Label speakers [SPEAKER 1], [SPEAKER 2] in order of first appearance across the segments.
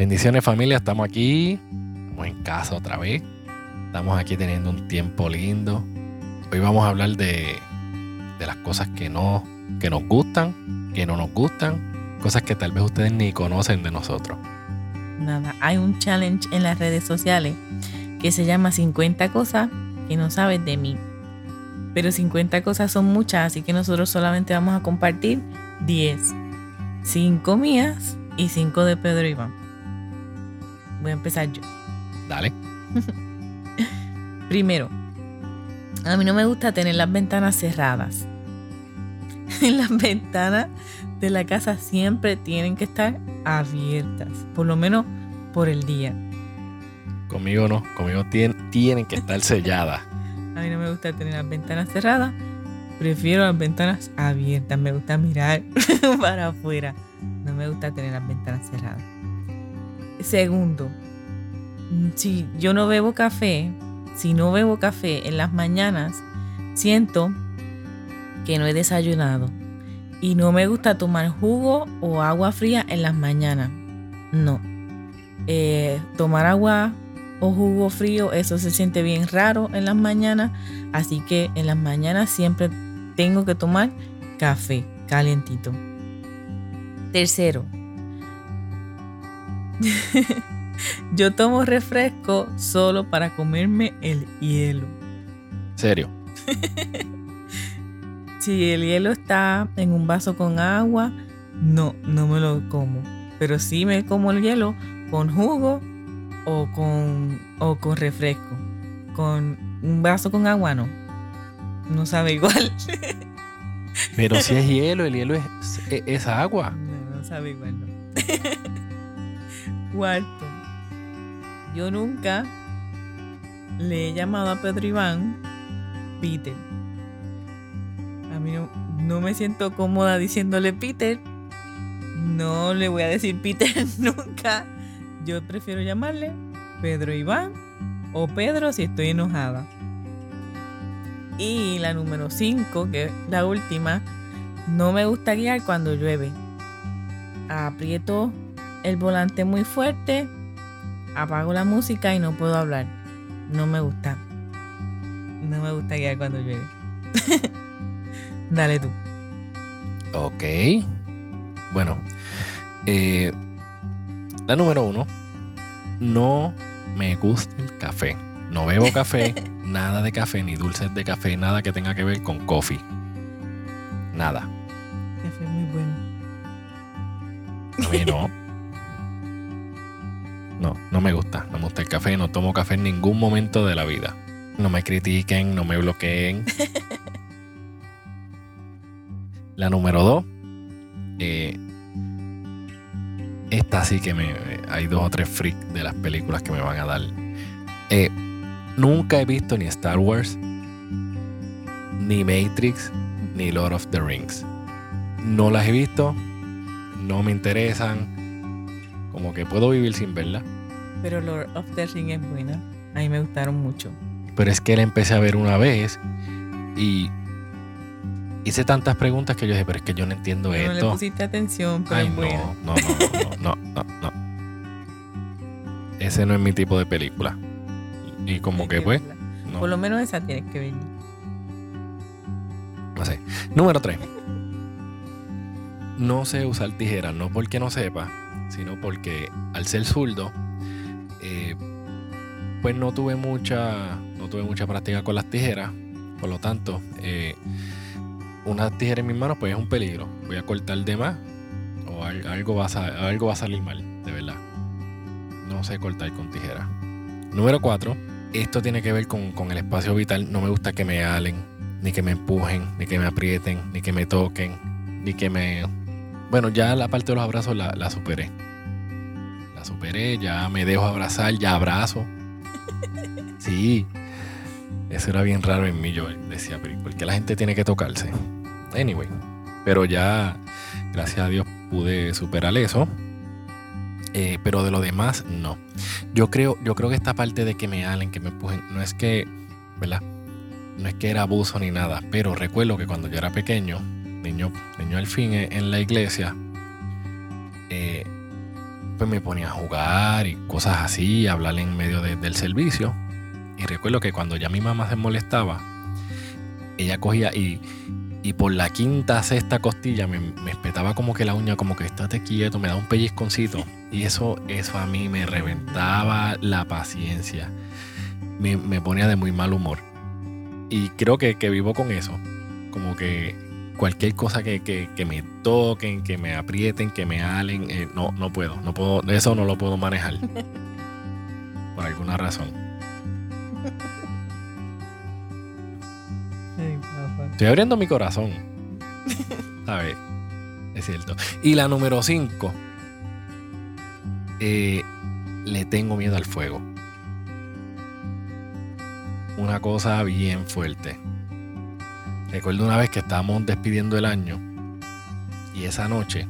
[SPEAKER 1] Bendiciones familia, estamos aquí, estamos en casa otra vez, estamos aquí teniendo un tiempo lindo. Hoy vamos a hablar de, de las cosas que no, que nos gustan, que no nos gustan, cosas que tal vez ustedes ni conocen de nosotros.
[SPEAKER 2] Nada, hay un challenge en las redes sociales que se llama 50 cosas que no sabes de mí. Pero 50 cosas son muchas, así que nosotros solamente vamos a compartir 10. 5 mías y 5 de Pedro Iván. Voy a empezar yo.
[SPEAKER 1] Dale.
[SPEAKER 2] Primero, a mí no me gusta tener las ventanas cerradas. las ventanas de la casa siempre tienen que estar abiertas, por lo menos por el día.
[SPEAKER 1] Conmigo no, conmigo tienen que estar selladas.
[SPEAKER 2] A mí no me gusta tener las ventanas cerradas, prefiero las ventanas abiertas, me gusta mirar para afuera, no me gusta tener las ventanas cerradas. Segundo, si yo no bebo café, si no bebo café en las mañanas, siento que no he desayunado. Y no me gusta tomar jugo o agua fría en las mañanas. No. Eh, tomar agua o jugo frío, eso se siente bien raro en las mañanas. Así que en las mañanas siempre tengo que tomar café calientito. Tercero, yo tomo refresco solo para comerme el hielo.
[SPEAKER 1] ¿Serio?
[SPEAKER 2] si el hielo está en un vaso con agua, no, no me lo como. Pero sí me como el hielo con jugo o con, o con refresco. Con un vaso con agua, no. No sabe igual.
[SPEAKER 1] Pero si es hielo, el hielo es, es agua.
[SPEAKER 2] No, no sabe igual, no. Cuarto, yo nunca le he llamado a Pedro Iván Peter. A mí no, me siento cómoda diciéndole Peter. No le voy a decir Peter nunca. Yo prefiero llamarle Pedro Iván o Pedro si estoy enojada. Y la número 5, que es la última, no me gusta guiar cuando llueve. Aprieto el volante muy fuerte, apago la música y no puedo hablar. No me gusta. No me gusta guiar cuando llueve. Dale tú.
[SPEAKER 1] Ok. Bueno. Eh, la número uno. No me gusta el café. No bebo café, nada de café, ni dulces de café, nada que tenga que ver con coffee. Nada.
[SPEAKER 2] Café muy bueno.
[SPEAKER 1] A mí no. No, no me gusta. No me gusta el café. No tomo café en ningún momento de la vida. No me critiquen, no me bloqueen. la número dos. Eh, esta sí que me. Hay dos o tres freaks de las películas que me van a dar. Eh, nunca he visto ni Star Wars, ni Matrix, ni Lord of the Rings. No las he visto, no me interesan como que puedo vivir sin verla.
[SPEAKER 2] Pero Lord of the Rings es buena. A mí me gustaron mucho.
[SPEAKER 1] Pero es que la empecé a ver una vez y hice tantas preguntas que yo dije, pero es que yo no entiendo esto.
[SPEAKER 2] No le pusiste atención, pero es buena.
[SPEAKER 1] No, no, no, no, no, Ese no es mi tipo de película. Y como que pues.
[SPEAKER 2] Por lo menos esa tienes que ver.
[SPEAKER 1] No sé. Número 3. No sé usar tijeras, no porque no sepa, sino porque al ser zurdo, eh, pues no tuve mucha, no tuve mucha práctica con las tijeras. Por lo tanto, eh, una tijera en mis manos pues es un peligro. Voy a cortar de más o algo va a, algo va a salir mal, de verdad. No sé cortar con tijera. Número 4. Esto tiene que ver con, el espacio vital. No me gusta que me halen, ni que me empujen, ni que me aprieten, ni que me toquen, ni que me... Bueno, ya la parte de los abrazos la, la superé superé, ya me dejo abrazar, ya abrazo. Sí, eso era bien raro en mí, yo decía, porque la gente tiene que tocarse. Anyway, pero ya, gracias a Dios, pude superar eso. Eh, pero de lo demás, no. Yo creo, yo creo que esta parte de que me halen, que me empujen, no es que, ¿verdad? No es que era abuso ni nada, pero recuerdo que cuando yo era pequeño, niño, niño al fin en la iglesia, eh, pues me ponía a jugar y cosas así, a hablar en medio del servicio. Y recuerdo que cuando ya mi mamá se molestaba, ella cogía y, y por la quinta, sexta costilla me, me, espetaba como que la uña, como que estate quieto, me da un pellizconcito. Y eso, eso a mí me reventaba la paciencia. Me, me ponía de muy mal humor. Y creo que, que vivo con eso. Como que cualquier cosa que, que, que, me toquen, que me aprieten, que me alen, eh, no, no puedo, no puedo, eso no lo puedo manejar. Por alguna razón. Estoy abriendo mi corazón. ¿Sabes? Es cierto. Y la número 5. Eh, le tengo miedo al fuego. Una cosa bien fuerte. Recuerdo una vez que estábamos despidiendo el año y esa noche.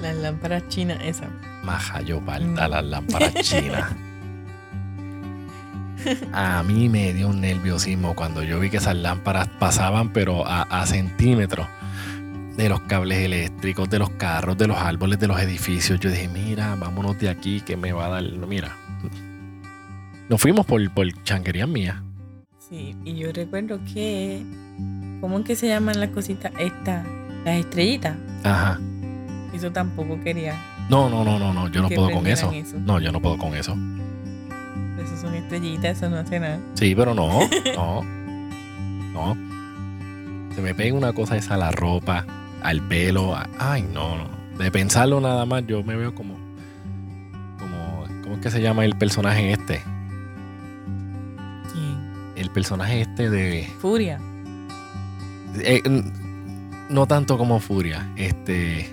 [SPEAKER 2] Las lámparas chinas, esa.
[SPEAKER 1] Maja, yo palta las lámparas chinas. A mí me dio un nerviosismo cuando yo vi que esas lámparas pasaban, pero a, centímetros de los cables eléctricos, de los carros, de los árboles, de los edificios. Yo dije, mira, vámonos de aquí que me va a dar. Mira. Nos fuimos por, por chanquerías mías.
[SPEAKER 2] Sí, y yo recuerdo que. ¿Cómo es que se llaman las cositas? Estas, las estrellitas.
[SPEAKER 1] Ajá.
[SPEAKER 2] Eso tampoco quería.
[SPEAKER 1] No, no, no, no, no. Yo no puedo con eso. No, yo no puedo con eso
[SPEAKER 2] son estrellitas, eso no hace nada.
[SPEAKER 1] Sí, pero no, no, no. Se me pega una cosa esa a la ropa, al pelo. ay, no, no. De pensarlo nada más, yo me veo como. como ¿Cómo es que se llama el personaje este? El personaje este de.
[SPEAKER 2] Furia.
[SPEAKER 1] Eh, no tanto como Furia. Este.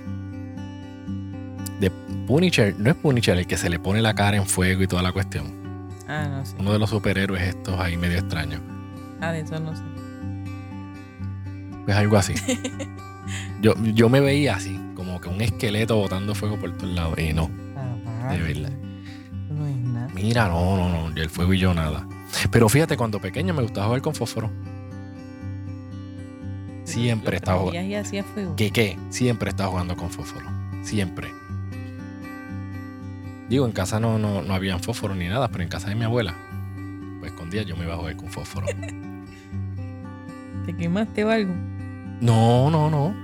[SPEAKER 1] De Punisher. No es Punisher el que se le pone la cara en fuego y toda la cuestión.
[SPEAKER 2] Ah, no sé.
[SPEAKER 1] Uno de los superhéroes estos ahí medio extraños.
[SPEAKER 2] Ah, de eso no sé.
[SPEAKER 1] Pues algo así. yo, yo me veía así, como que un esqueleto botando fuego por todos lados. Y no.
[SPEAKER 2] Ah, de verdad. No es nada.
[SPEAKER 1] Mira, no, no, no. El fuego y yo nada. Pero fíjate, cuando pequeño me gustaba jugar con fósforo. Siempre estaba
[SPEAKER 2] jugando.
[SPEAKER 1] ¿Qué qué? Siempre estaba jugando con fósforo. Siempre. Digo, en casa no, no, no habían fósforo ni nada, pero en casa de mi abuela, pues escondía yo me iba a jugar con fósforo.
[SPEAKER 2] ¿Te quemaste o algo?
[SPEAKER 1] No, no, no.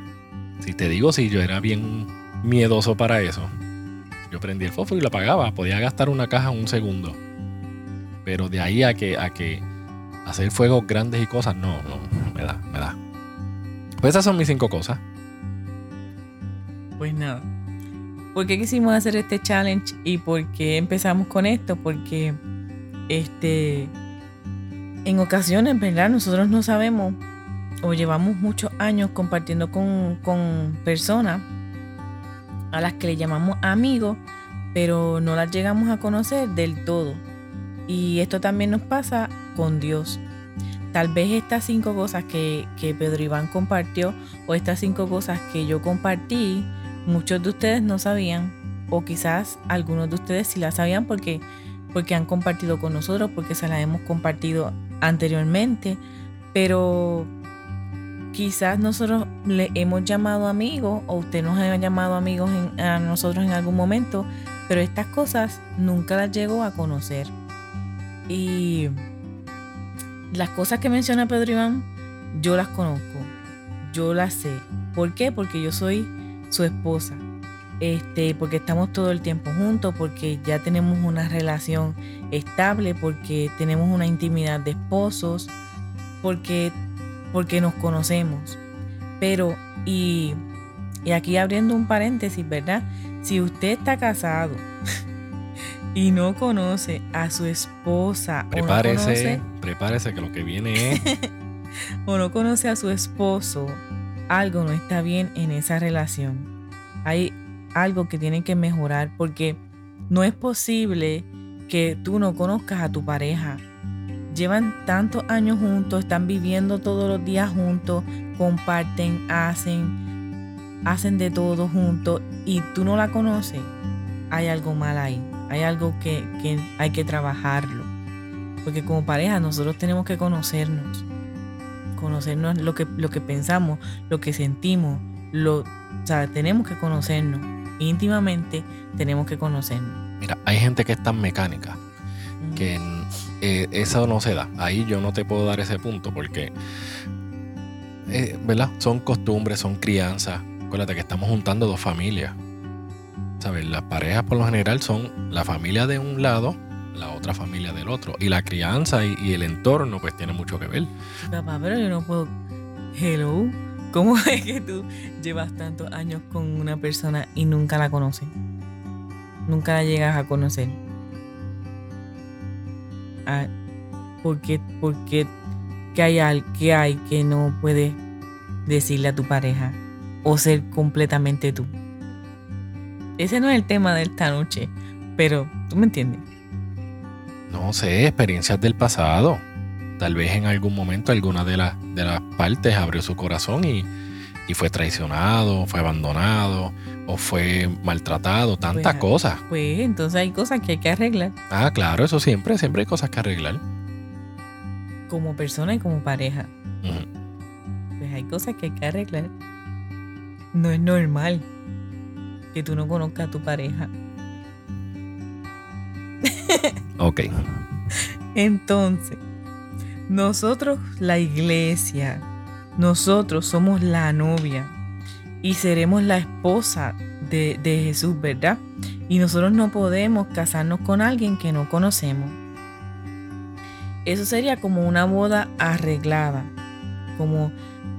[SPEAKER 1] Si te digo, si yo era bien miedoso para eso. Yo prendí el fósforo y lo apagaba. Podía gastar una caja en un segundo. Pero de ahí a que, a que hacer fuegos grandes y cosas, no, no, me da, me da. Pues esas son mis cinco cosas.
[SPEAKER 2] Pues nada. ¿Por qué quisimos hacer este challenge y por qué empezamos con esto? Porque este en ocasiones, ¿verdad? Nosotros no sabemos o llevamos muchos años compartiendo con, con personas a las que le llamamos amigos, pero no las llegamos a conocer del todo. Y esto también nos pasa con Dios. Tal vez estas cinco cosas que, que Pedro Iván compartió o estas cinco cosas que yo compartí, muchos de ustedes no sabían o quizás algunos de ustedes sí la sabían porque, porque han compartido con nosotros, porque se las hemos compartido anteriormente, pero quizás nosotros le hemos llamado amigos o usted nos ha llamado amigos a nosotros en algún momento, pero estas cosas nunca las llegó a conocer. Y las cosas que menciona Pedro Iván, yo las conozco, yo las sé. ¿Por qué? Porque yo soy su esposa. Este, porque estamos todo el tiempo juntos, porque ya tenemos una relación estable, porque tenemos una intimidad de esposos, porque, porque nos conocemos. Pero, y, y aquí abriendo un paréntesis, ¿verdad? Si usted está casado y no conoce a su esposa,
[SPEAKER 1] prepárese, prepárese que lo que viene es.
[SPEAKER 2] o no conoce a su esposo, algo no está bien en esa relación. Hay algo que tiene que mejorar porque no es posible que tú no conozcas a tu pareja. Llevan tantos años juntos, están viviendo todos los días juntos, comparten, hacen, hacen de todo juntos y tú no la conoces. Hay algo mal ahí. Hay algo que, que hay que trabajarlo. Porque como pareja nosotros tenemos que conocernos conocernos lo que, lo que pensamos, lo que sentimos, lo, o sea, tenemos que conocernos. íntimamente, tenemos que conocernos.
[SPEAKER 1] Mira, hay gente que es tan mecánica que eh, eso no se da. Ahí yo no te puedo dar ese punto porque, eh, ¿verdad? Son costumbres, son crianzas. Acuérdate que estamos juntando dos familias. Las parejas por lo general son la familia de un lado, la otra familia del otro. Y la crianza y, el entorno pues tiene mucho que ver.
[SPEAKER 2] Papá, pero yo no puedo... Hello. ¿Cómo es que tú llevas tantos años con una persona y nunca la conoces? Nunca la llegas a conocer. Ah, ¿Por qué, qué hay, qué hay que no puedes decirle a tu pareja o ser completamente tú? Ese no es el tema de esta noche, pero tú me entiendes.
[SPEAKER 1] No sé, experiencias del pasado. Tal vez en algún momento alguna de, las de las partes abrió su corazón y, fue traicionado, fue abandonado o fue maltratado, tantas
[SPEAKER 2] pues,
[SPEAKER 1] cosas.
[SPEAKER 2] Pues entonces hay cosas que hay que arreglar.
[SPEAKER 1] Ah, claro, eso siempre, siempre hay cosas que arreglar.
[SPEAKER 2] Como persona y como pareja. Pues hay cosas que hay que arreglar. No es normal que tú no conozcas a tu pareja.
[SPEAKER 1] ok.
[SPEAKER 2] Entonces, nosotros, la iglesia, nosotros somos la novia y seremos la esposa de, de, Jesús, ¿verdad? Y nosotros no podemos casarnos con alguien que no conocemos. Eso sería como una boda arreglada, como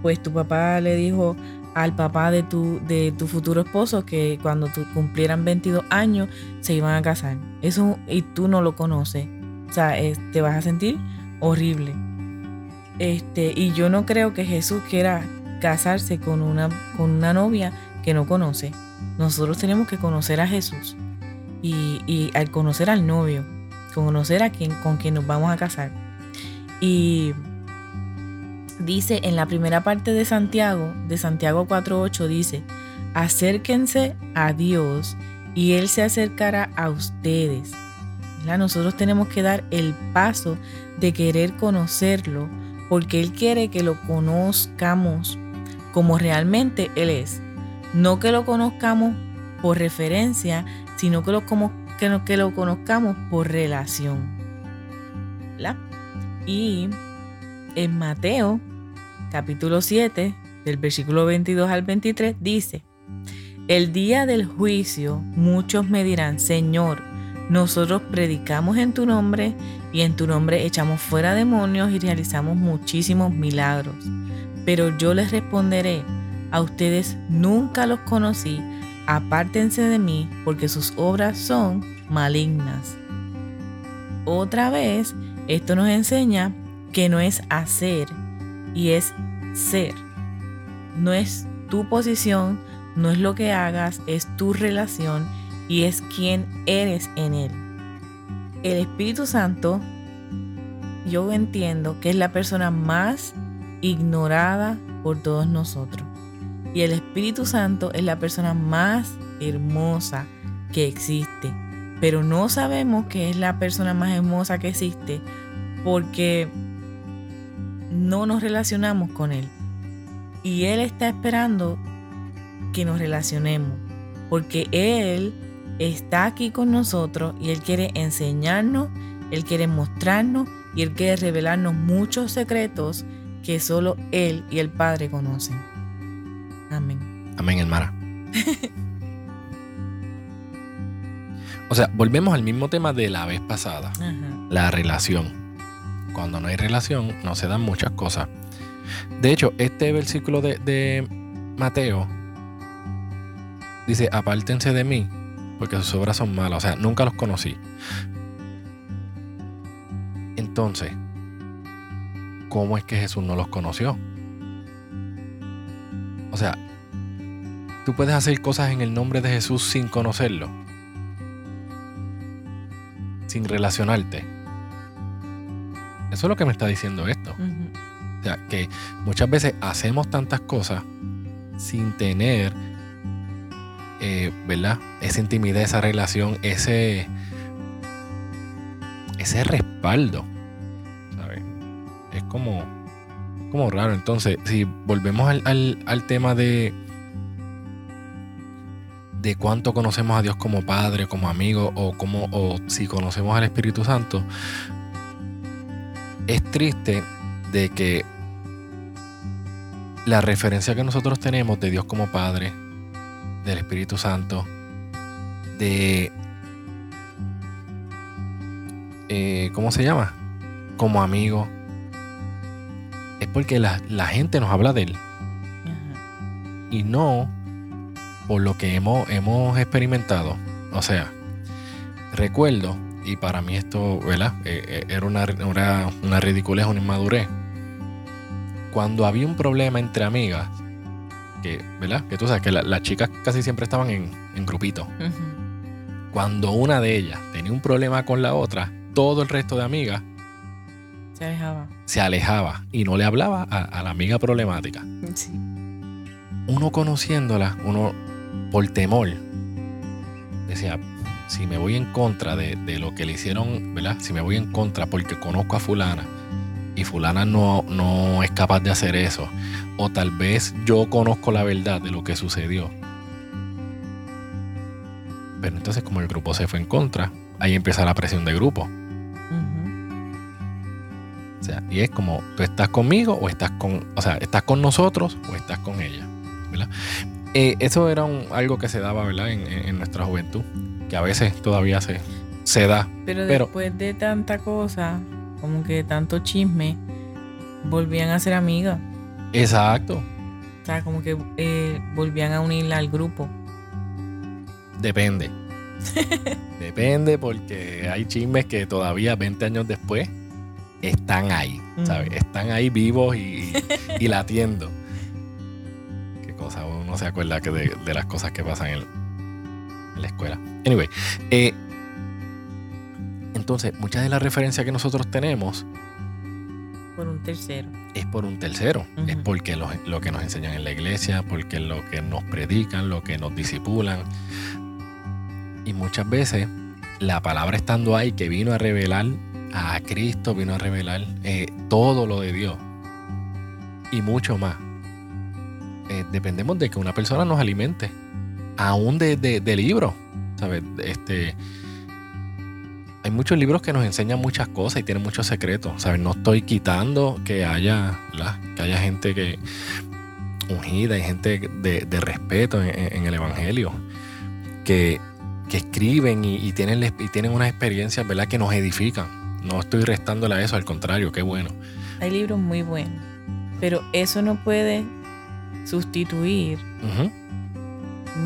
[SPEAKER 2] pues tu papá le dijo al papá de tu, de tu futuro esposo que cuando tú cumplieran 22 años se iban a casar. Eso y tú no lo conoces. O sea, te vas a sentir horrible. Este, y yo no creo que Jesús quiera casarse con una, con una novia que no conoce. Nosotros tenemos que conocer a Jesús. Y, y al conocer al novio, conocer a quien, con quien nos vamos a casar. Y dice en la primera parte de Santiago, de Santiago 4.8, dice, acérquense a Dios y Él se acercará a ustedes. Nosotros tenemos que dar el paso de querer conocerlo porque Él quiere que lo conozcamos como realmente Él es. No que lo conozcamos por referencia, sino que lo, que, que lo conozcamos por relación. Y en Mateo capítulo 7, del versículo 22 al 23, dice, El día del juicio muchos me dirán, Señor, nosotros predicamos en tu nombre y en tu nombre echamos fuera demonios y realizamos muchísimos milagros. Pero yo les responderé, a ustedes nunca los conocí, apártense de mí porque sus obras son malignas. Otra vez, esto nos enseña que no es hacer y es ser. No es tu posición, no es lo que hagas, es tu relación y es quien eres en Él. El Espíritu Santo, yo entiendo que es la persona más ignorada por todos nosotros. Y el Espíritu Santo es la persona más hermosa que existe. Pero no sabemos que es la persona más hermosa que existe porque no nos relacionamos con Él. Y Él está esperando que nos relacionemos, porque Él está aquí con nosotros y Él quiere enseñarnos, Él quiere mostrarnos y Él quiere revelarnos muchos secretos que solo Él y el Padre conocen. Amén.
[SPEAKER 1] Amén, hermana. o sea, volvemos al mismo tema de la vez pasada, la relación cuando no hay relación no se dan muchas cosas. De hecho, este versículo de, Mateo dice, apártense de mí, porque sus obras son malas. O sea, nunca los conocí. Entonces, ¿cómo es que Jesús no los conoció? O sea, tú puedes hacer cosas en el nombre de Jesús sin conocerlo, sin relacionarte. Eso es lo que me está diciendo esto. O sea, que muchas veces hacemos tantas cosas sin tener, eh, ¿verdad? Esa intimidad, esa relación, ese, ese respaldo. ¿Sabes? Es como, como raro. Entonces, si volvemos al, al tema de, de cuánto conocemos a Dios como Padre, como amigo o, como, o si conocemos al Espíritu Santo, es triste de que la referencia que nosotros tenemos de Dios como Padre, del Espíritu Santo, de... Eh, ¿Cómo se llama? Como amigo. Es porque la, la gente nos habla de Él. Y no por lo que hemos, hemos experimentado. O sea, recuerdo, y para mí esto, ¿verdad? Eh, eh, era una, una, una ridiculez, una inmadurez. Cuando había un problema entre amigas, que, ¿verdad? Que tú sabes que las chicas casi siempre estaban en, en grupitos. Cuando una de ellas tenía un problema con la otra, todo el resto de amigas
[SPEAKER 2] se alejaba.
[SPEAKER 1] Se alejaba y no le hablaba a, a la amiga problemática.
[SPEAKER 2] Sí.
[SPEAKER 1] Uno conociéndola, uno por temor, decía, si me voy en contra de, de, lo que le hicieron, ¿verdad? Si me voy en contra porque conozco a fulana y fulana no, no es capaz de hacer eso, o tal vez yo conozco la verdad de lo que sucedió. Pero entonces como el grupo se fue en contra, ahí empieza la presión de grupo. O sea, y es como, tú estás conmigo o estás con, o sea, estás con nosotros o estás con ella, ¿verdad? Eh, eso era un- algo que se daba, ¿verdad? En- en nuestra juventud, que a veces todavía se, se da.
[SPEAKER 2] Pero,
[SPEAKER 1] Pero-
[SPEAKER 2] después de tanta cosa, como que tanto chisme, volvían a ser amigas.
[SPEAKER 1] Exacto.
[SPEAKER 2] O sea, como que eh, volvían a unirla al grupo.
[SPEAKER 1] Depende. Depende porque hay chismes que todavía 20 años después están ahí, ¿sabes?
[SPEAKER 2] Ujú.
[SPEAKER 1] Están ahí vivos y, y latiendo. Qué cosa, uno se acuerda que de, de las cosas que pasan en, en la escuela. Anyway, eh, entonces muchas de las referencias que nosotros tenemos
[SPEAKER 2] Por un tercero.
[SPEAKER 1] es por un tercero, es porque lo, lo que nos enseñan en la iglesia, porque lo que nos predican, lo que nos disipulan. Y muchas veces la palabra estando ahí que vino a revelar a Cristo, vino a revelar eh, todo lo de Dios y mucho más. Eh, dependemos de que una persona nos alimente, aún de, de, de libros, ¿sabes? Este, hay muchos libros que nos enseñan muchas cosas y tienen muchos secretos. ¿sabes? No estoy quitando que haya, ¿verdad? que haya gente que ungida y gente de, de respeto en, el Evangelio que, que escriben y, y tienen, y tienen unas experiencias ¿verdad? que nos edifican. No estoy restándole a eso, al contrario, qué bueno.
[SPEAKER 2] Hay libros muy buenos. Pero eso no puede sustituir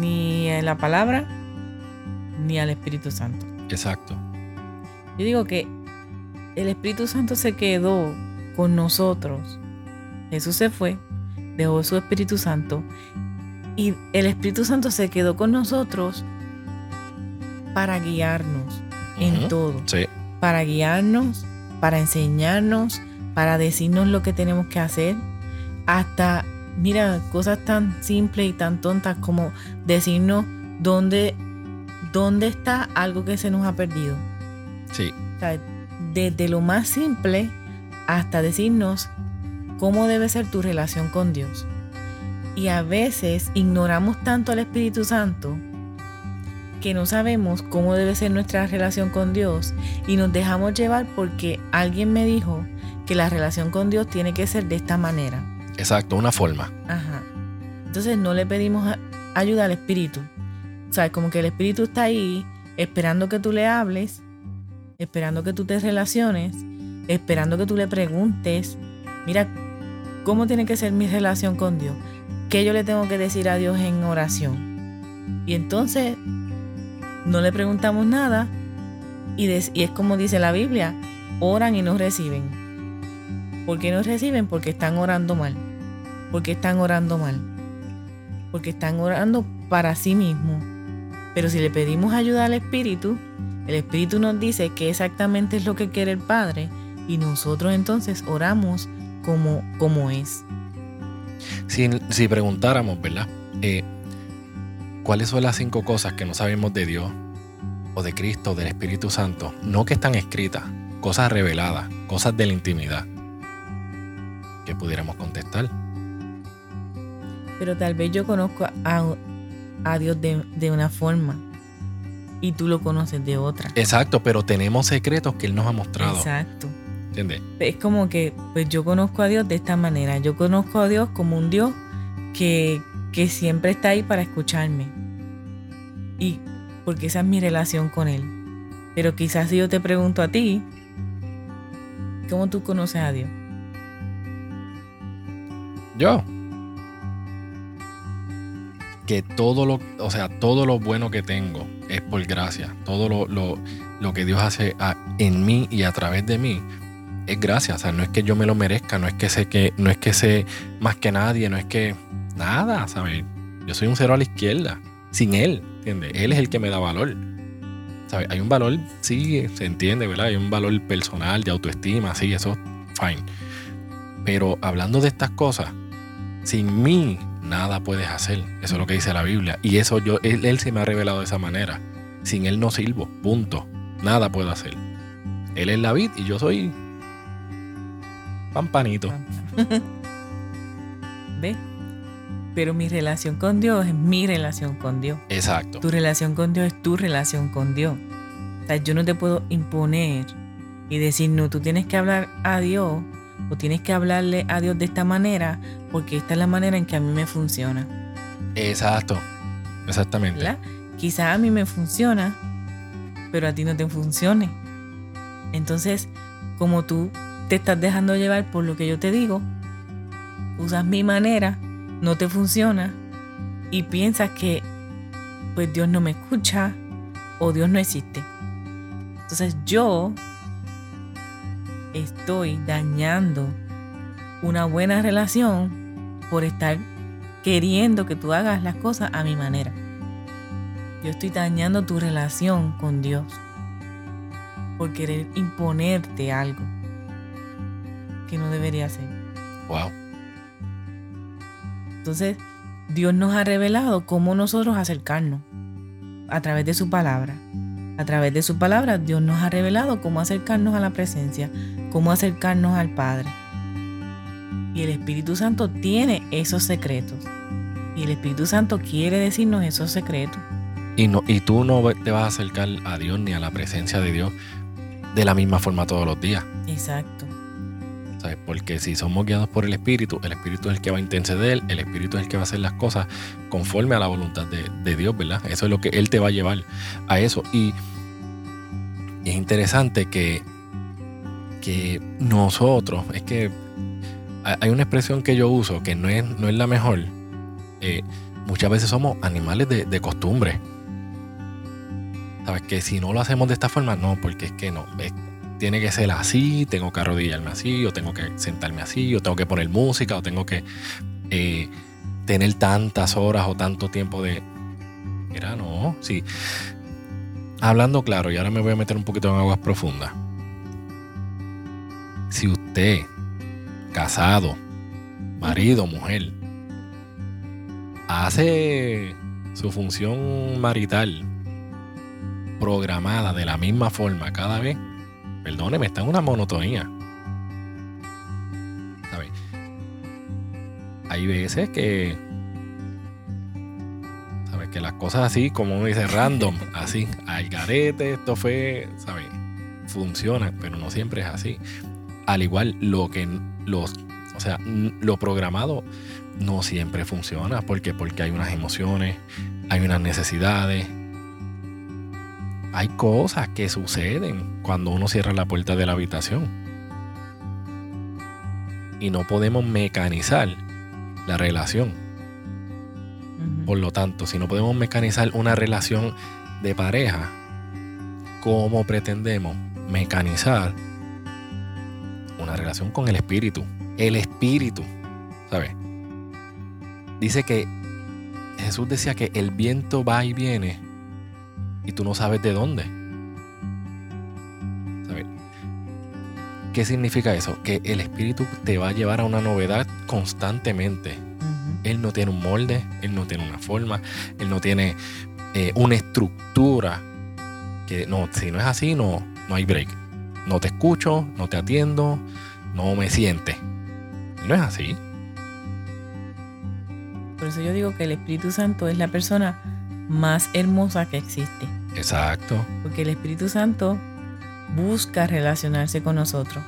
[SPEAKER 2] ni a la palabra ni al Espíritu Santo.
[SPEAKER 1] Exacto.
[SPEAKER 2] Yo digo que el Espíritu Santo se quedó con nosotros. Jesús se fue, dejó su Espíritu Santo y el Espíritu Santo se quedó con nosotros para guiarnos en todo,
[SPEAKER 1] Sí,
[SPEAKER 2] para guiarnos, para enseñarnos, para decirnos lo que tenemos que hacer, hasta, mira, cosas tan simples y tan tontas como decirnos dónde, dónde está algo que se nos ha perdido.
[SPEAKER 1] sí,
[SPEAKER 2] O sea, desde lo más simple hasta decirnos cómo debe ser tu relación con Dios. Y a veces ignoramos tanto al Espíritu Santo que no sabemos cómo debe ser nuestra relación con Dios y nos dejamos llevar porque alguien me dijo que la relación con Dios tiene que ser de esta manera.
[SPEAKER 1] Exacto, una forma.
[SPEAKER 2] Ajá. Entonces no le pedimos ayuda al Espíritu. Sea, como que el Espíritu está ahí esperando que tú le hables, esperando que tú te relaciones, esperando que tú le preguntes, mira, ¿cómo tiene que ser mi relación con Dios? ¿Qué yo le tengo que decir a Dios en oración? Y entonces no le preguntamos nada y, y es como dice la Biblia, oran y no reciben. ¿Por qué no reciben? Porque están orando mal. Porque están orando mal. Porque están orando para sí mismos. Pero si le pedimos ayuda al Espíritu, el Espíritu nos dice que exactamente es lo que quiere el Padre y nosotros entonces oramos como, como es.
[SPEAKER 1] Si, preguntáramos, ¿verdad? Eh, ¿Cuáles son las cinco cosas que no sabemos de Dios o de Cristo, del Espíritu Santo? No que están escritas, cosas reveladas, cosas de la intimidad que pudiéramos contestar.
[SPEAKER 2] Pero tal vez yo conozco a, a Dios de, de una forma y tú lo conoces de otra.
[SPEAKER 1] Exacto, pero tenemos secretos que Él nos ha mostrado.
[SPEAKER 2] Exacto.
[SPEAKER 1] ¿Entiendes?
[SPEAKER 2] Es como que, pues yo conozco a Dios de esta manera. Yo conozco a Dios como un Dios que, que siempre está ahí para escucharme. Y porque esa es mi relación con Él. Pero quizás si yo te pregunto a ti, ¿cómo tú conoces a Dios?
[SPEAKER 1] Yo. Que todo lo, o sea, todo lo bueno que tengo es por gracia. Todo lo, lo, lo que Dios hace en mí y a través de mí es gracia. O sea, no es que yo me lo merezca, no es que sé que, no es que sé más que nadie, no es que nada, ¿sabes? Yo soy un cero a la izquierda. Sin él, ¿entiendes? Él es el que me da valor. Hay un valor, sí, se entiende, ¿verdad? Hay un valor personal, de autoestima, sí, eso, fine. Pero hablando de estas cosas, sin mí nada puedes hacer. Eso es lo que dice la Biblia. Y eso yo, él, él se me ha revelado de esa manera. Sin él no sirvo. Punto. Nada puedo hacer. Él es la vid y yo soy pampanito.
[SPEAKER 2] ¿Ves? Pero mi relación con Dios es mi relación con Dios.
[SPEAKER 1] Exacto.
[SPEAKER 2] Tu relación con Dios es tu relación con Dios. O sea, yo no te puedo imponer y decir, no, tú tienes que hablar a Dios o tienes que hablarle a Dios de esta manera porque esta es la manera en que a mí me funciona.
[SPEAKER 1] Exacto. Exactamente.
[SPEAKER 2] ¿verdad? Quizás a mí me funciona, pero a ti no te funcione. Entonces, como tú te estás dejando llevar por lo que yo te digo, usas mi manera, no te funciona y piensas que pues Dios no me escucha o Dios no existe. Entonces yo estoy dañando una buena relación por estar queriendo que tú hagas las cosas a mi manera. Yo estoy dañando tu relación con Dios por querer imponerte algo que no debería ser.
[SPEAKER 1] Wow.
[SPEAKER 2] Entonces, Dios nos ha revelado cómo nosotros acercarnos a través de su palabra. A través de su palabra, Dios nos ha revelado cómo acercarnos a la presencia, cómo acercarnos al Padre. Y el Espíritu Santo tiene esos secretos. Y el Espíritu Santo quiere decirnos esos secretos.
[SPEAKER 1] Y, no, y tú no te vas a acercar a Dios ni a la presencia de Dios de la misma forma todos los días.
[SPEAKER 2] Exacto.
[SPEAKER 1] ¿sabes? Porque si somos guiados por el Espíritu, el Espíritu es el que va a interceder, el Espíritu es el que va a hacer las cosas conforme a la voluntad de, de Dios, ¿verdad? Eso es lo que Él te va a llevar a eso. Y, y es interesante que, que nosotros, es que hay una expresión que yo uso que no es, no es la mejor. Eh, muchas veces somos animales de, costumbre. ¿Sabes? Que si no lo hacemos de esta forma, no, porque es que no. tiene que ser así, tengo que arrodillarme así, o tengo que sentarme así, o tengo que poner música, o tengo que eh, tener tantas horas o tanto tiempo de. Mira, no, sí. Hablando claro, y ahora me voy a meter un poquito en aguas profundas. Si usted, casado, marido, mujer, hace su función marital programada de la misma forma cada vez, perdóneme, está en una monotonía. ¿Sabe? Hay veces que. ¿Sabes? Que las cosas así, como uno dice, random, así, al garete, esto fue, ¿sabes? Funciona, pero no siempre es así. Al igual, lo que los. O sea, lo programado no siempre funciona. ¿Por qué? Porque hay unas emociones, hay unas necesidades, hay cosas que suceden cuando uno cierra la puerta de la habitación. Y no podemos mecanizar la relación. Por lo tanto, si no podemos mecanizar una relación de pareja, ¿cómo pretendemos mecanizar una relación con el espíritu? El espíritu, ¿sabes? Dice que Jesús decía que el viento va y viene y tú no sabes de dónde. ¿Sabes? ¿Qué significa eso? Que el espíritu te va a llevar a una novedad constantemente. Él no tiene un molde, él no tiene una forma, él no tiene eh, una estructura que no, si no es así, no, no hay break. No te escucho, no te atiendo, no me sientes. No es así.
[SPEAKER 2] Por Por eso yo digo que el Espíritu Santo es la persona más hermosa que existe.
[SPEAKER 1] Exacto.
[SPEAKER 2] Porque el Espíritu Santo busca relacionarse con nosotros.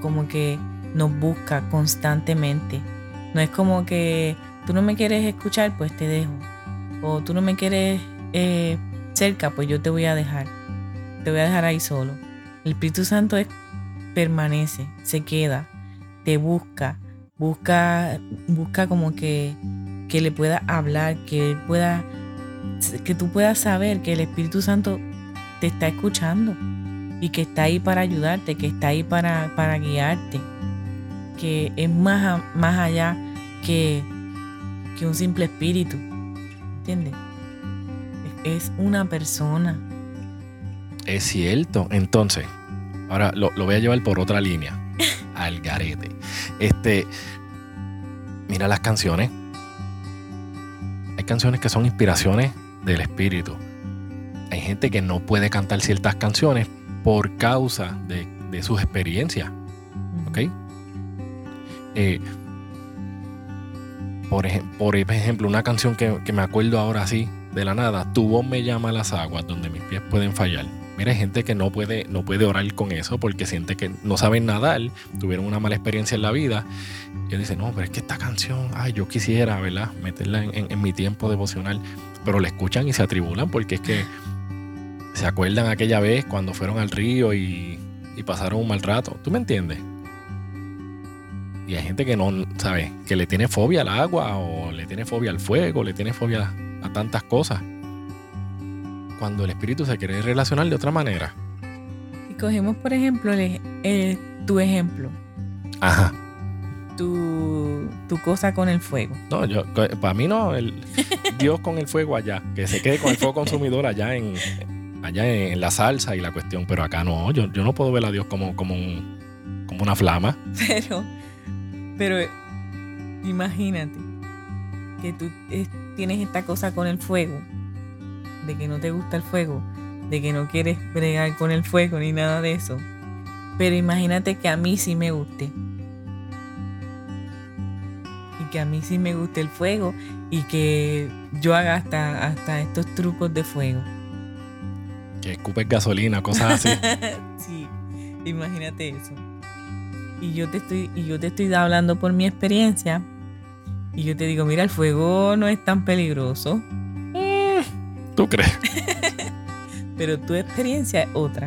[SPEAKER 2] Como que nos busca constantemente. No es como que tú no me quieres escuchar, pues te dejo. O tú no me quieres eh, cerca, pues yo te voy a dejar. Te voy a dejar ahí solo. El Espíritu Santo es, permanece, se queda, te busca, busca, busca como que, que le pueda hablar, que pueda, que tú puedas saber que el Espíritu Santo te está escuchando y que está ahí para ayudarte, que está ahí para, para guiarte, que es más, más allá que, que un simple espíritu, ¿entiendes? Es una persona.
[SPEAKER 1] Es cierto. Entonces, ahora lo, lo voy a llevar por otra línea. al garete. Este, mira las canciones. Hay canciones que son inspiraciones del espíritu. Hay gente que no puede cantar ciertas canciones por causa de, sus experiencias. ¿Ok? Eh, por, por, ejemplo, una canción que, que me acuerdo ahora así, de la nada, tu voz me llama a las aguas donde mis pies pueden fallar. Mira, hay gente que no puede, no puede orar con eso porque siente que no saben nadar, tuvieron una mala experiencia en la vida. Y dice, no, pero es que esta canción, ay, yo quisiera, ¿verdad? Meterla en, mi tiempo devocional. Pero la escuchan y se atribulan porque es que se acuerdan aquella vez cuando fueron al río y, pasaron un mal rato. ¿Tú me entiendes? Y hay gente que no, ¿sabes? Que le tiene fobia al agua o le tiene fobia al fuego, le tiene fobia a tantas cosas cuando el espíritu se quiere relacionar de otra manera.
[SPEAKER 2] Y cogemos, por ejemplo, tu ejemplo.
[SPEAKER 1] Ajá.
[SPEAKER 2] Tu, tu, cosa con el fuego.
[SPEAKER 1] No, yo, para mí no, el Dios con el fuego allá, que se quede con el fuego consumidor allá en, allá en, la salsa y la cuestión, pero acá no, yo, yo no puedo ver a Dios como, como, como una flama.
[SPEAKER 2] Pero, pero imagínate que tú tienes esta cosa con el fuego de que no te gusta el fuego, de que no quieres bregar con el fuego ni nada de eso. Pero imagínate que a mí sí me guste. Y que a mí sí me guste el fuego y que yo haga hasta, hasta estos trucos de fuego.
[SPEAKER 1] Que escupes gasolina, cosas así.
[SPEAKER 2] sí, imagínate eso. Y yo te estoy, y yo te estoy hablando por mi experiencia. Y yo te digo, mira, el fuego no es tan peligroso.
[SPEAKER 1] ¿Tú crees?
[SPEAKER 2] Pero tu experiencia es otra.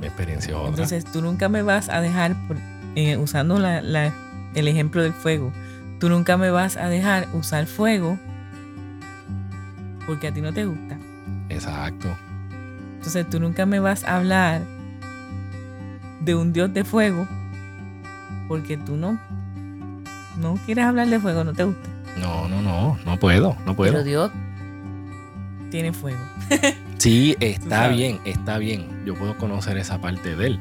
[SPEAKER 1] Mi experiencia es otra.
[SPEAKER 2] Entonces tú nunca me vas a dejar, eh, usando el ejemplo del fuego, tú nunca me vas a dejar usar fuego porque a ti no te gusta.
[SPEAKER 1] Exacto.
[SPEAKER 2] Entonces tú nunca me vas a hablar de un Dios de fuego porque tú no, no quieres hablar de fuego, no te gusta.
[SPEAKER 1] No, no, no, no puedo, no puedo.
[SPEAKER 2] Pero Dios tiene fuego.
[SPEAKER 1] sí, está bien, está bien. Yo puedo conocer esa parte de él.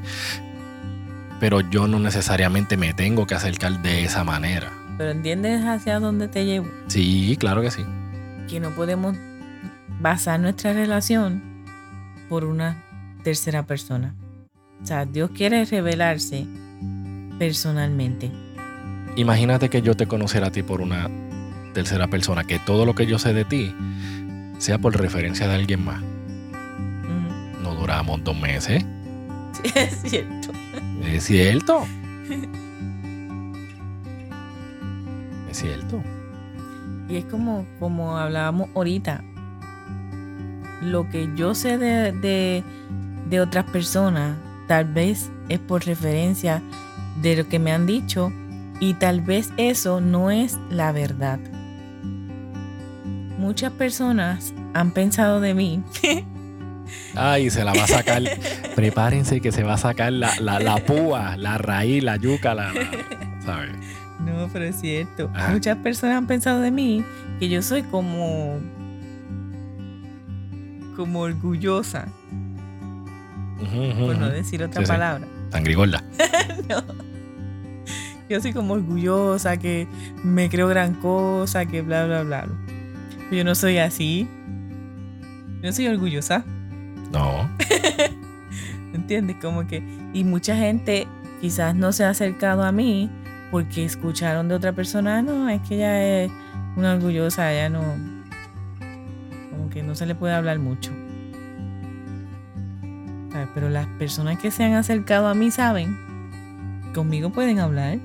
[SPEAKER 1] Pero yo no necesariamente me tengo que acercar de esa manera.
[SPEAKER 2] Pero entiendes hacia dónde te llevo.
[SPEAKER 1] Sí, claro que sí.
[SPEAKER 2] Que no podemos basar nuestra relación por una tercera persona. O sea, Dios quiere revelarse personalmente.
[SPEAKER 1] Imagínate que yo te conociera a ti por una tercera persona, que todo lo que yo sé de ti sea por referencia de alguien más. No duramos dos meses.
[SPEAKER 2] Sí, es cierto.
[SPEAKER 1] Es cierto. es cierto.
[SPEAKER 2] Y es como, como hablábamos ahorita. Lo que yo sé de, de, de otras personas, tal vez es por referencia de lo que me han dicho y tal vez eso no es la verdad muchas personas han pensado de mí.
[SPEAKER 1] Ay, se la va a sacar. Prepárense que se va a sacar la, la, púa, la raíz, la yuca, la, ¿sabes?
[SPEAKER 2] No, pero es cierto. Muchas personas han pensado de mí que yo soy como. como orgullosa. por no decir otra palabra.
[SPEAKER 1] Sangrigorda.
[SPEAKER 2] no. Yo soy como orgullosa, que me creo gran cosa, que bla, bla, bla. Yo no soy así. Yo no soy orgullosa.
[SPEAKER 1] No.
[SPEAKER 2] ¿Entiendes? Como que. Y mucha gente quizás no se ha acercado a mí porque escucharon de otra persona, "Ah, no, es que ella es una orgullosa, ella no, como que no se le puede hablar mucho. Pero las personas que se han acercado a mí saben, conmigo pueden hablar.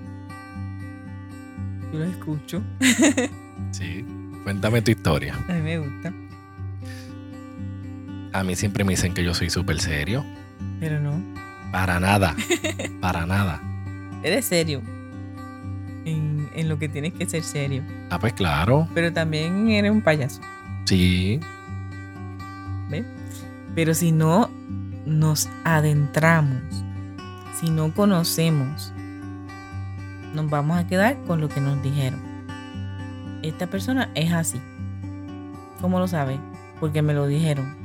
[SPEAKER 2] Yo los escucho,
[SPEAKER 1] Sí. Cuéntame tu historia.
[SPEAKER 2] a mí me gusta,
[SPEAKER 1] A mí siempre me dicen que yo soy súper serio.
[SPEAKER 2] pero no.
[SPEAKER 1] Para nada. Para nada.
[SPEAKER 2] Eres serio en, en lo que tienes que ser serio,
[SPEAKER 1] Ah, pues claro.
[SPEAKER 2] pero también eres un payaso.
[SPEAKER 1] Sí.
[SPEAKER 2] ¿ves? Pero si no nos adentramos, si no conocemos, nos vamos a quedar con lo que nos dijeron. Esta persona es así. ¿Cómo lo sabes? Porque me lo dijeron.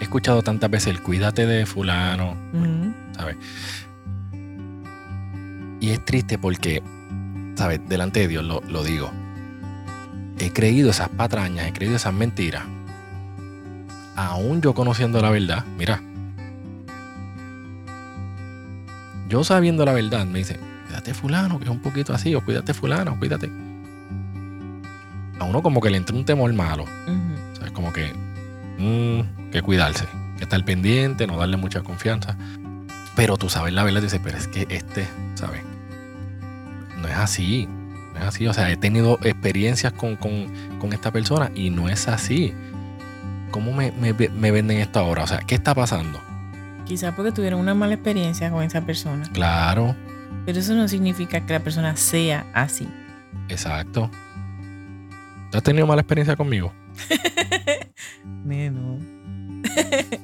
[SPEAKER 1] He escuchado tantas veces el cuídate de fulano. ¿sabes? Y es triste porque, ¿sabes? Delante de Dios lo, lo digo. He creído esas patrañas, he creído esas mentiras. Aún yo conociendo la verdad, mira. Yo sabiendo la verdad, me dice, cuídate fulano, que es un poquito así, o cuídate fulano, cuídate. A uno como que le entra un temor malo.
[SPEAKER 2] Ujú.
[SPEAKER 1] ¿Sabes? Como que, mm, que cuidarse, que estar pendiente, no darle mucha confianza. Pero tú sabes la verdad, dices, pero es que este, ¿sabes? No es así. No es así. O sea, he tenido experiencias con, con- con esta persona y no es así. ¿Cómo me, me- me venden esto ahora? O sea, ¿qué está pasando?
[SPEAKER 2] Quizás porque tuvieron una mala experiencia con esa persona.
[SPEAKER 1] Claro,
[SPEAKER 2] Pero eso no significa que la persona sea así.
[SPEAKER 1] exacto. ¿Tú has tenido mala experiencia conmigo?
[SPEAKER 2] Neno.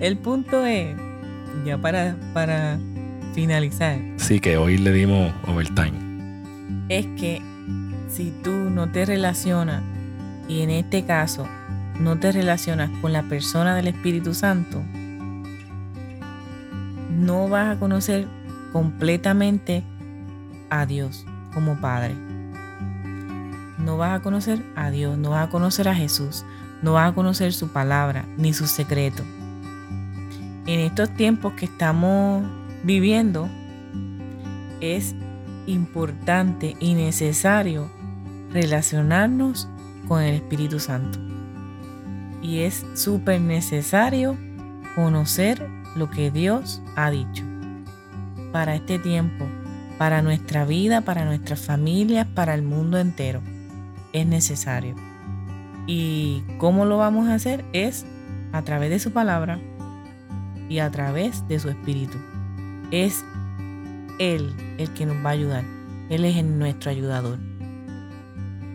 [SPEAKER 2] El punto es, ya para, para finalizar,
[SPEAKER 1] Sí, que hoy le dimos overtime.
[SPEAKER 2] es que si tú no te relacionas, y en este caso no te relacionas con la persona del Espíritu Santo, no vas a conocer completamente a Dios como Padre. No vas a conocer a Dios, no vas a conocer a Jesús, no vas a conocer su palabra ni sus secretos. En estos tiempos que estamos viviendo, es importante y necesario relacionarnos con el Espíritu Santo. Y es súper necesario conocer lo que Dios ha dicho para este tiempo, para nuestra vida, para nuestras familias, para el mundo entero. Es necesario. ¿Y cómo lo vamos a hacer? Es a través de su palabra y a través de su espíritu. Es Él el que nos va a ayudar. Él es nuestro ayudador.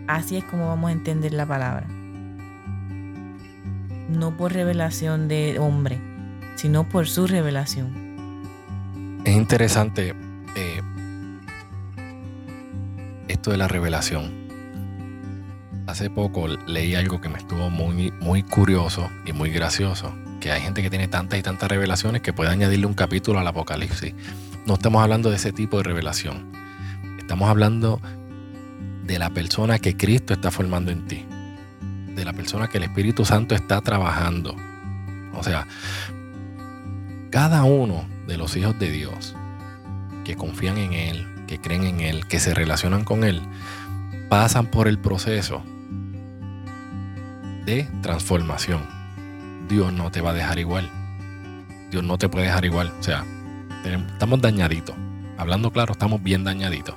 [SPEAKER 2] Así es como vamos a entender la palabra. No por revelación de hombre, sino por su revelación.
[SPEAKER 1] Es interesante eh, esto de la revelación. Hace poco leí algo que me estuvo muy, muy curioso y muy gracioso. Que hay gente que tiene tantas y tantas revelaciones que puede añadirle un capítulo al Apocalipsis. No estamos hablando de ese tipo de revelación. Estamos hablando de la persona que Cristo está formando en ti. De la persona que el Espíritu Santo está trabajando. O sea, cada uno de los hijos de Dios que confían en Él, que creen en Él, que se relacionan con Él, pasan por el proceso de transformación. Dios no te va a dejar igual. Dios no te puede dejar igual. O sea, estamos dañaditos. Hablando claro, estamos bien dañaditos.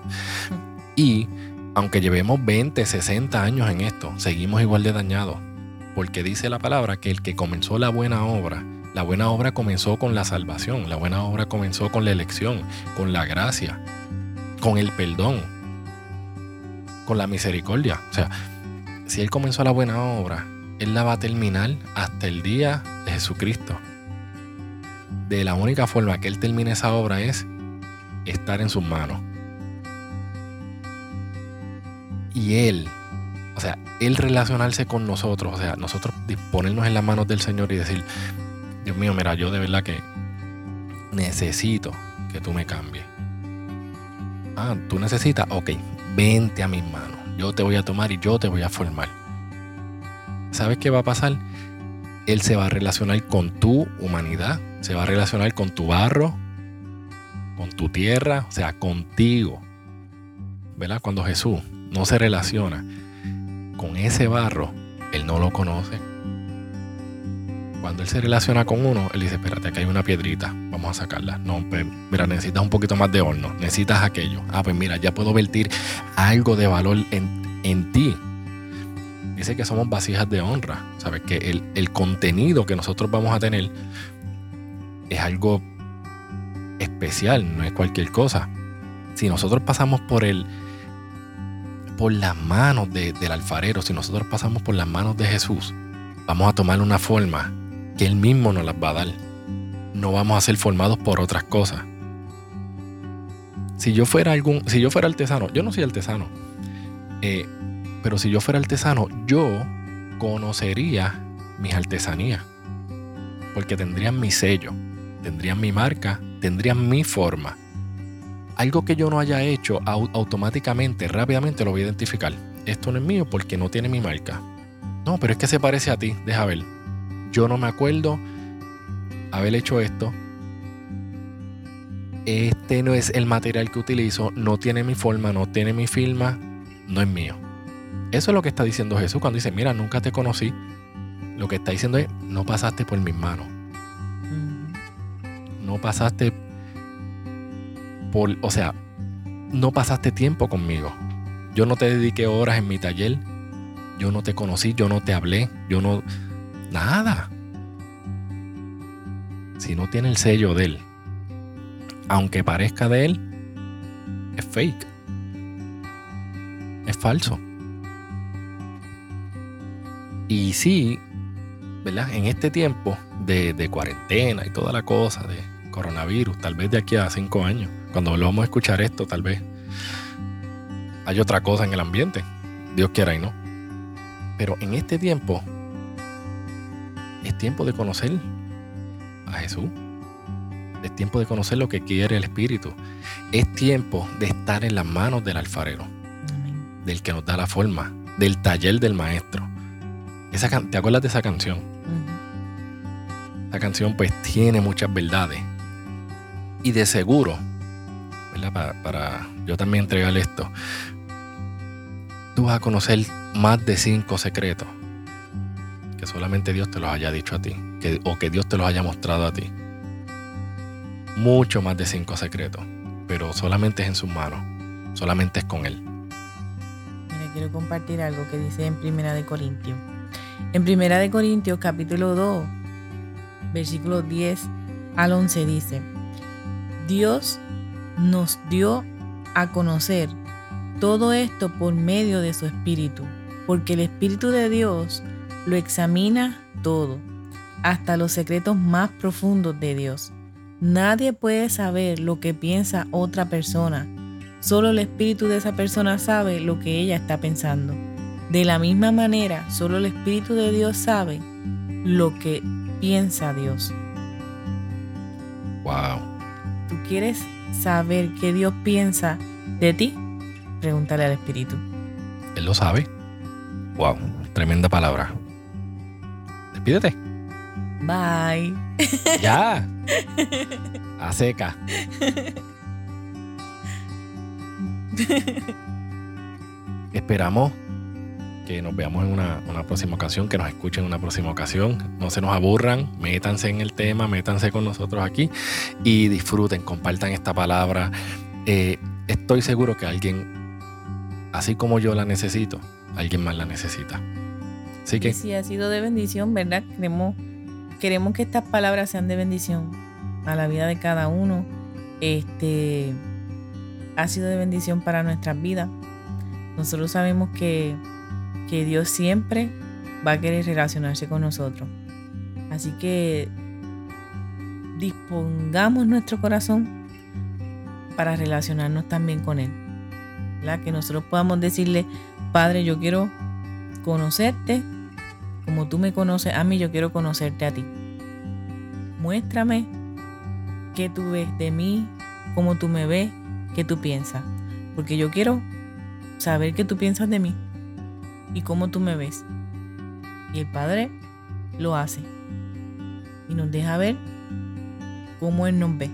[SPEAKER 1] Y aunque llevemos 20, 60 años en esto, seguimos igual de dañados. Porque dice la palabra que el que comenzó la buena obra, la buena obra comenzó con la salvación, la buena obra comenzó con la elección, con la gracia, con el perdón, con la misericordia. O sea, si Él comenzó la buena obra, Él la va a terminar hasta el día de Jesucristo. De la única forma que Él termine esa obra es estar en sus manos. Y Él, o sea, Él relacionarse con nosotros, o sea, nosotros disponernos en las manos del Señor y decir, Dios mío, mira, yo de verdad que necesito que tú me cambies. Ah, tú necesitas, ok, vente a mis manos. Yo te voy a tomar y yo te voy a formar. ¿Sabes qué va a pasar? Él se va a relacionar con tu humanidad, se va a relacionar con tu barro con tu tierra, o sea, contigo. ¿Verdad? Cuando Jesús no se relaciona con ese barro, él no lo conoce. Cuando él se relaciona con uno, él dice, espérate, aquí hay una piedrita, vamos a sacarla. No, pues, mira, necesitas un poquito más de horno, necesitas aquello. Ah, pues mira, ya puedo vertir algo de valor en, en ti. Dice que somos vasijas de honra, ¿sabes? Que el, el contenido que nosotros vamos a tener es algo especial, no es cualquier cosa. Si nosotros pasamos por el por las manos del alfarero, si nosotros pasamos por las manos de Jesús, vamos a tomar una forma que Él mismo nos las va a dar. No vamos a ser formados por otras cosas. Si yo fuera algún, si yo fuera artesano, yo no soy artesano, eh, pero si yo fuera artesano, yo conocería mis artesanías, porque tendrían mi sello, tendrían mi marca, tendrían mi forma. Algo que yo no haya hecho automáticamente, rápidamente lo voy a identificar. Esto no es mío porque no tiene mi marca. No, pero es que se parece a ti, deja ver. Yo no me acuerdo haber hecho esto. Este no es el material que utilizo, no tiene mi forma, no tiene mi firma, no es mío. Eso es lo que está diciendo Jesús cuando dice, mira, nunca te conocí. Lo que está diciendo es, no pasaste por mis manos no pasaste por, o sea, no pasaste tiempo conmigo. Yo no te dediqué horas en mi taller. Yo no te conocí, yo no te hablé, yo no... Nada. Si no tiene el sello de él, aunque parezca de él, es fake. Es falso. Y sí, ¿verdad? En este tiempo de, de cuarentena y toda la cosa, de, coronavirus, tal vez de aquí a cinco años, cuando volvamos a escuchar esto, tal vez hay otra cosa en el ambiente, Dios quiera y no. Pero en este tiempo es tiempo de conocer a Jesús. Es tiempo de conocer lo que quiere el Espíritu. Es tiempo de estar en las manos del alfarero, del que nos da la forma, del taller del maestro. Esa, ¿Te acuerdas de esa canción? Esa canción pues tiene muchas verdades y de seguro, Para, yo también entregarle esto, tú vas a conocer más de cinco secretos solamente Dios te los haya dicho a ti, o que Dios te los haya mostrado a ti. Mucho más de cinco secretos, pero solamente es en sus manos, solamente es con Él.
[SPEAKER 2] Mira, quiero compartir algo que dice en Primera de Corintios. En Primera de Corintios, capítulo 2, versículo 10 al 11 dice, Dios nos dio a conocer todo esto por medio de su Espíritu, porque el Espíritu de Dios lo examina todo, hasta los secretos más profundos de Dios. Nadie puede saber lo que piensa otra persona, solo el Espíritu de esa persona sabe lo que ella está pensando. De la misma manera, solo el Espíritu de Dios sabe lo que piensa Dios.
[SPEAKER 1] Wow.
[SPEAKER 2] ¿Tú quieres saber qué Dios piensa de ti? Pregúntale al Espíritu.
[SPEAKER 1] Él lo sabe. Wow, tremenda palabra. Despídete.
[SPEAKER 2] Bye.
[SPEAKER 1] Ya. A seca. Esperamos que nos veamos en una, próxima ocasión, que nos escuchen en una próxima ocasión. No se nos aburran, métanse en el tema, métanse con nosotros aquí y disfruten, compartan esta palabra. Eh, estoy seguro que alguien, así como yo la necesito, alguien más la necesita. Así que...
[SPEAKER 2] Sí, ha sido de bendición, ¿verdad? Queremos, queremos que estas palabras sean de bendición a la vida de cada uno. Este ha sido de bendición para nuestras vidas. Nosotros sabemos que que Dios siempre va a querer relacionarse con nosotros. Así que dispongamos nuestro corazón para relacionarnos también con Él. Que nosotros podamos decirle, Padre, yo quiero conocerte como tú me conoces a mí, yo quiero conocerte a ti. Muéstrame qué tú ves de mí, cómo tú me ves, qué tú piensas. Porque yo quiero saber qué tú piensas de mí y cómo tú me ves. Y el Padre lo hace y nos deja ver cómo Él nos ve.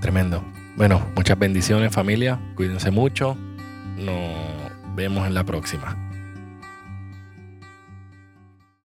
[SPEAKER 1] Tremendo. Bueno, muchas bendiciones familia. Cuídense mucho. Nos vemos en la próxima.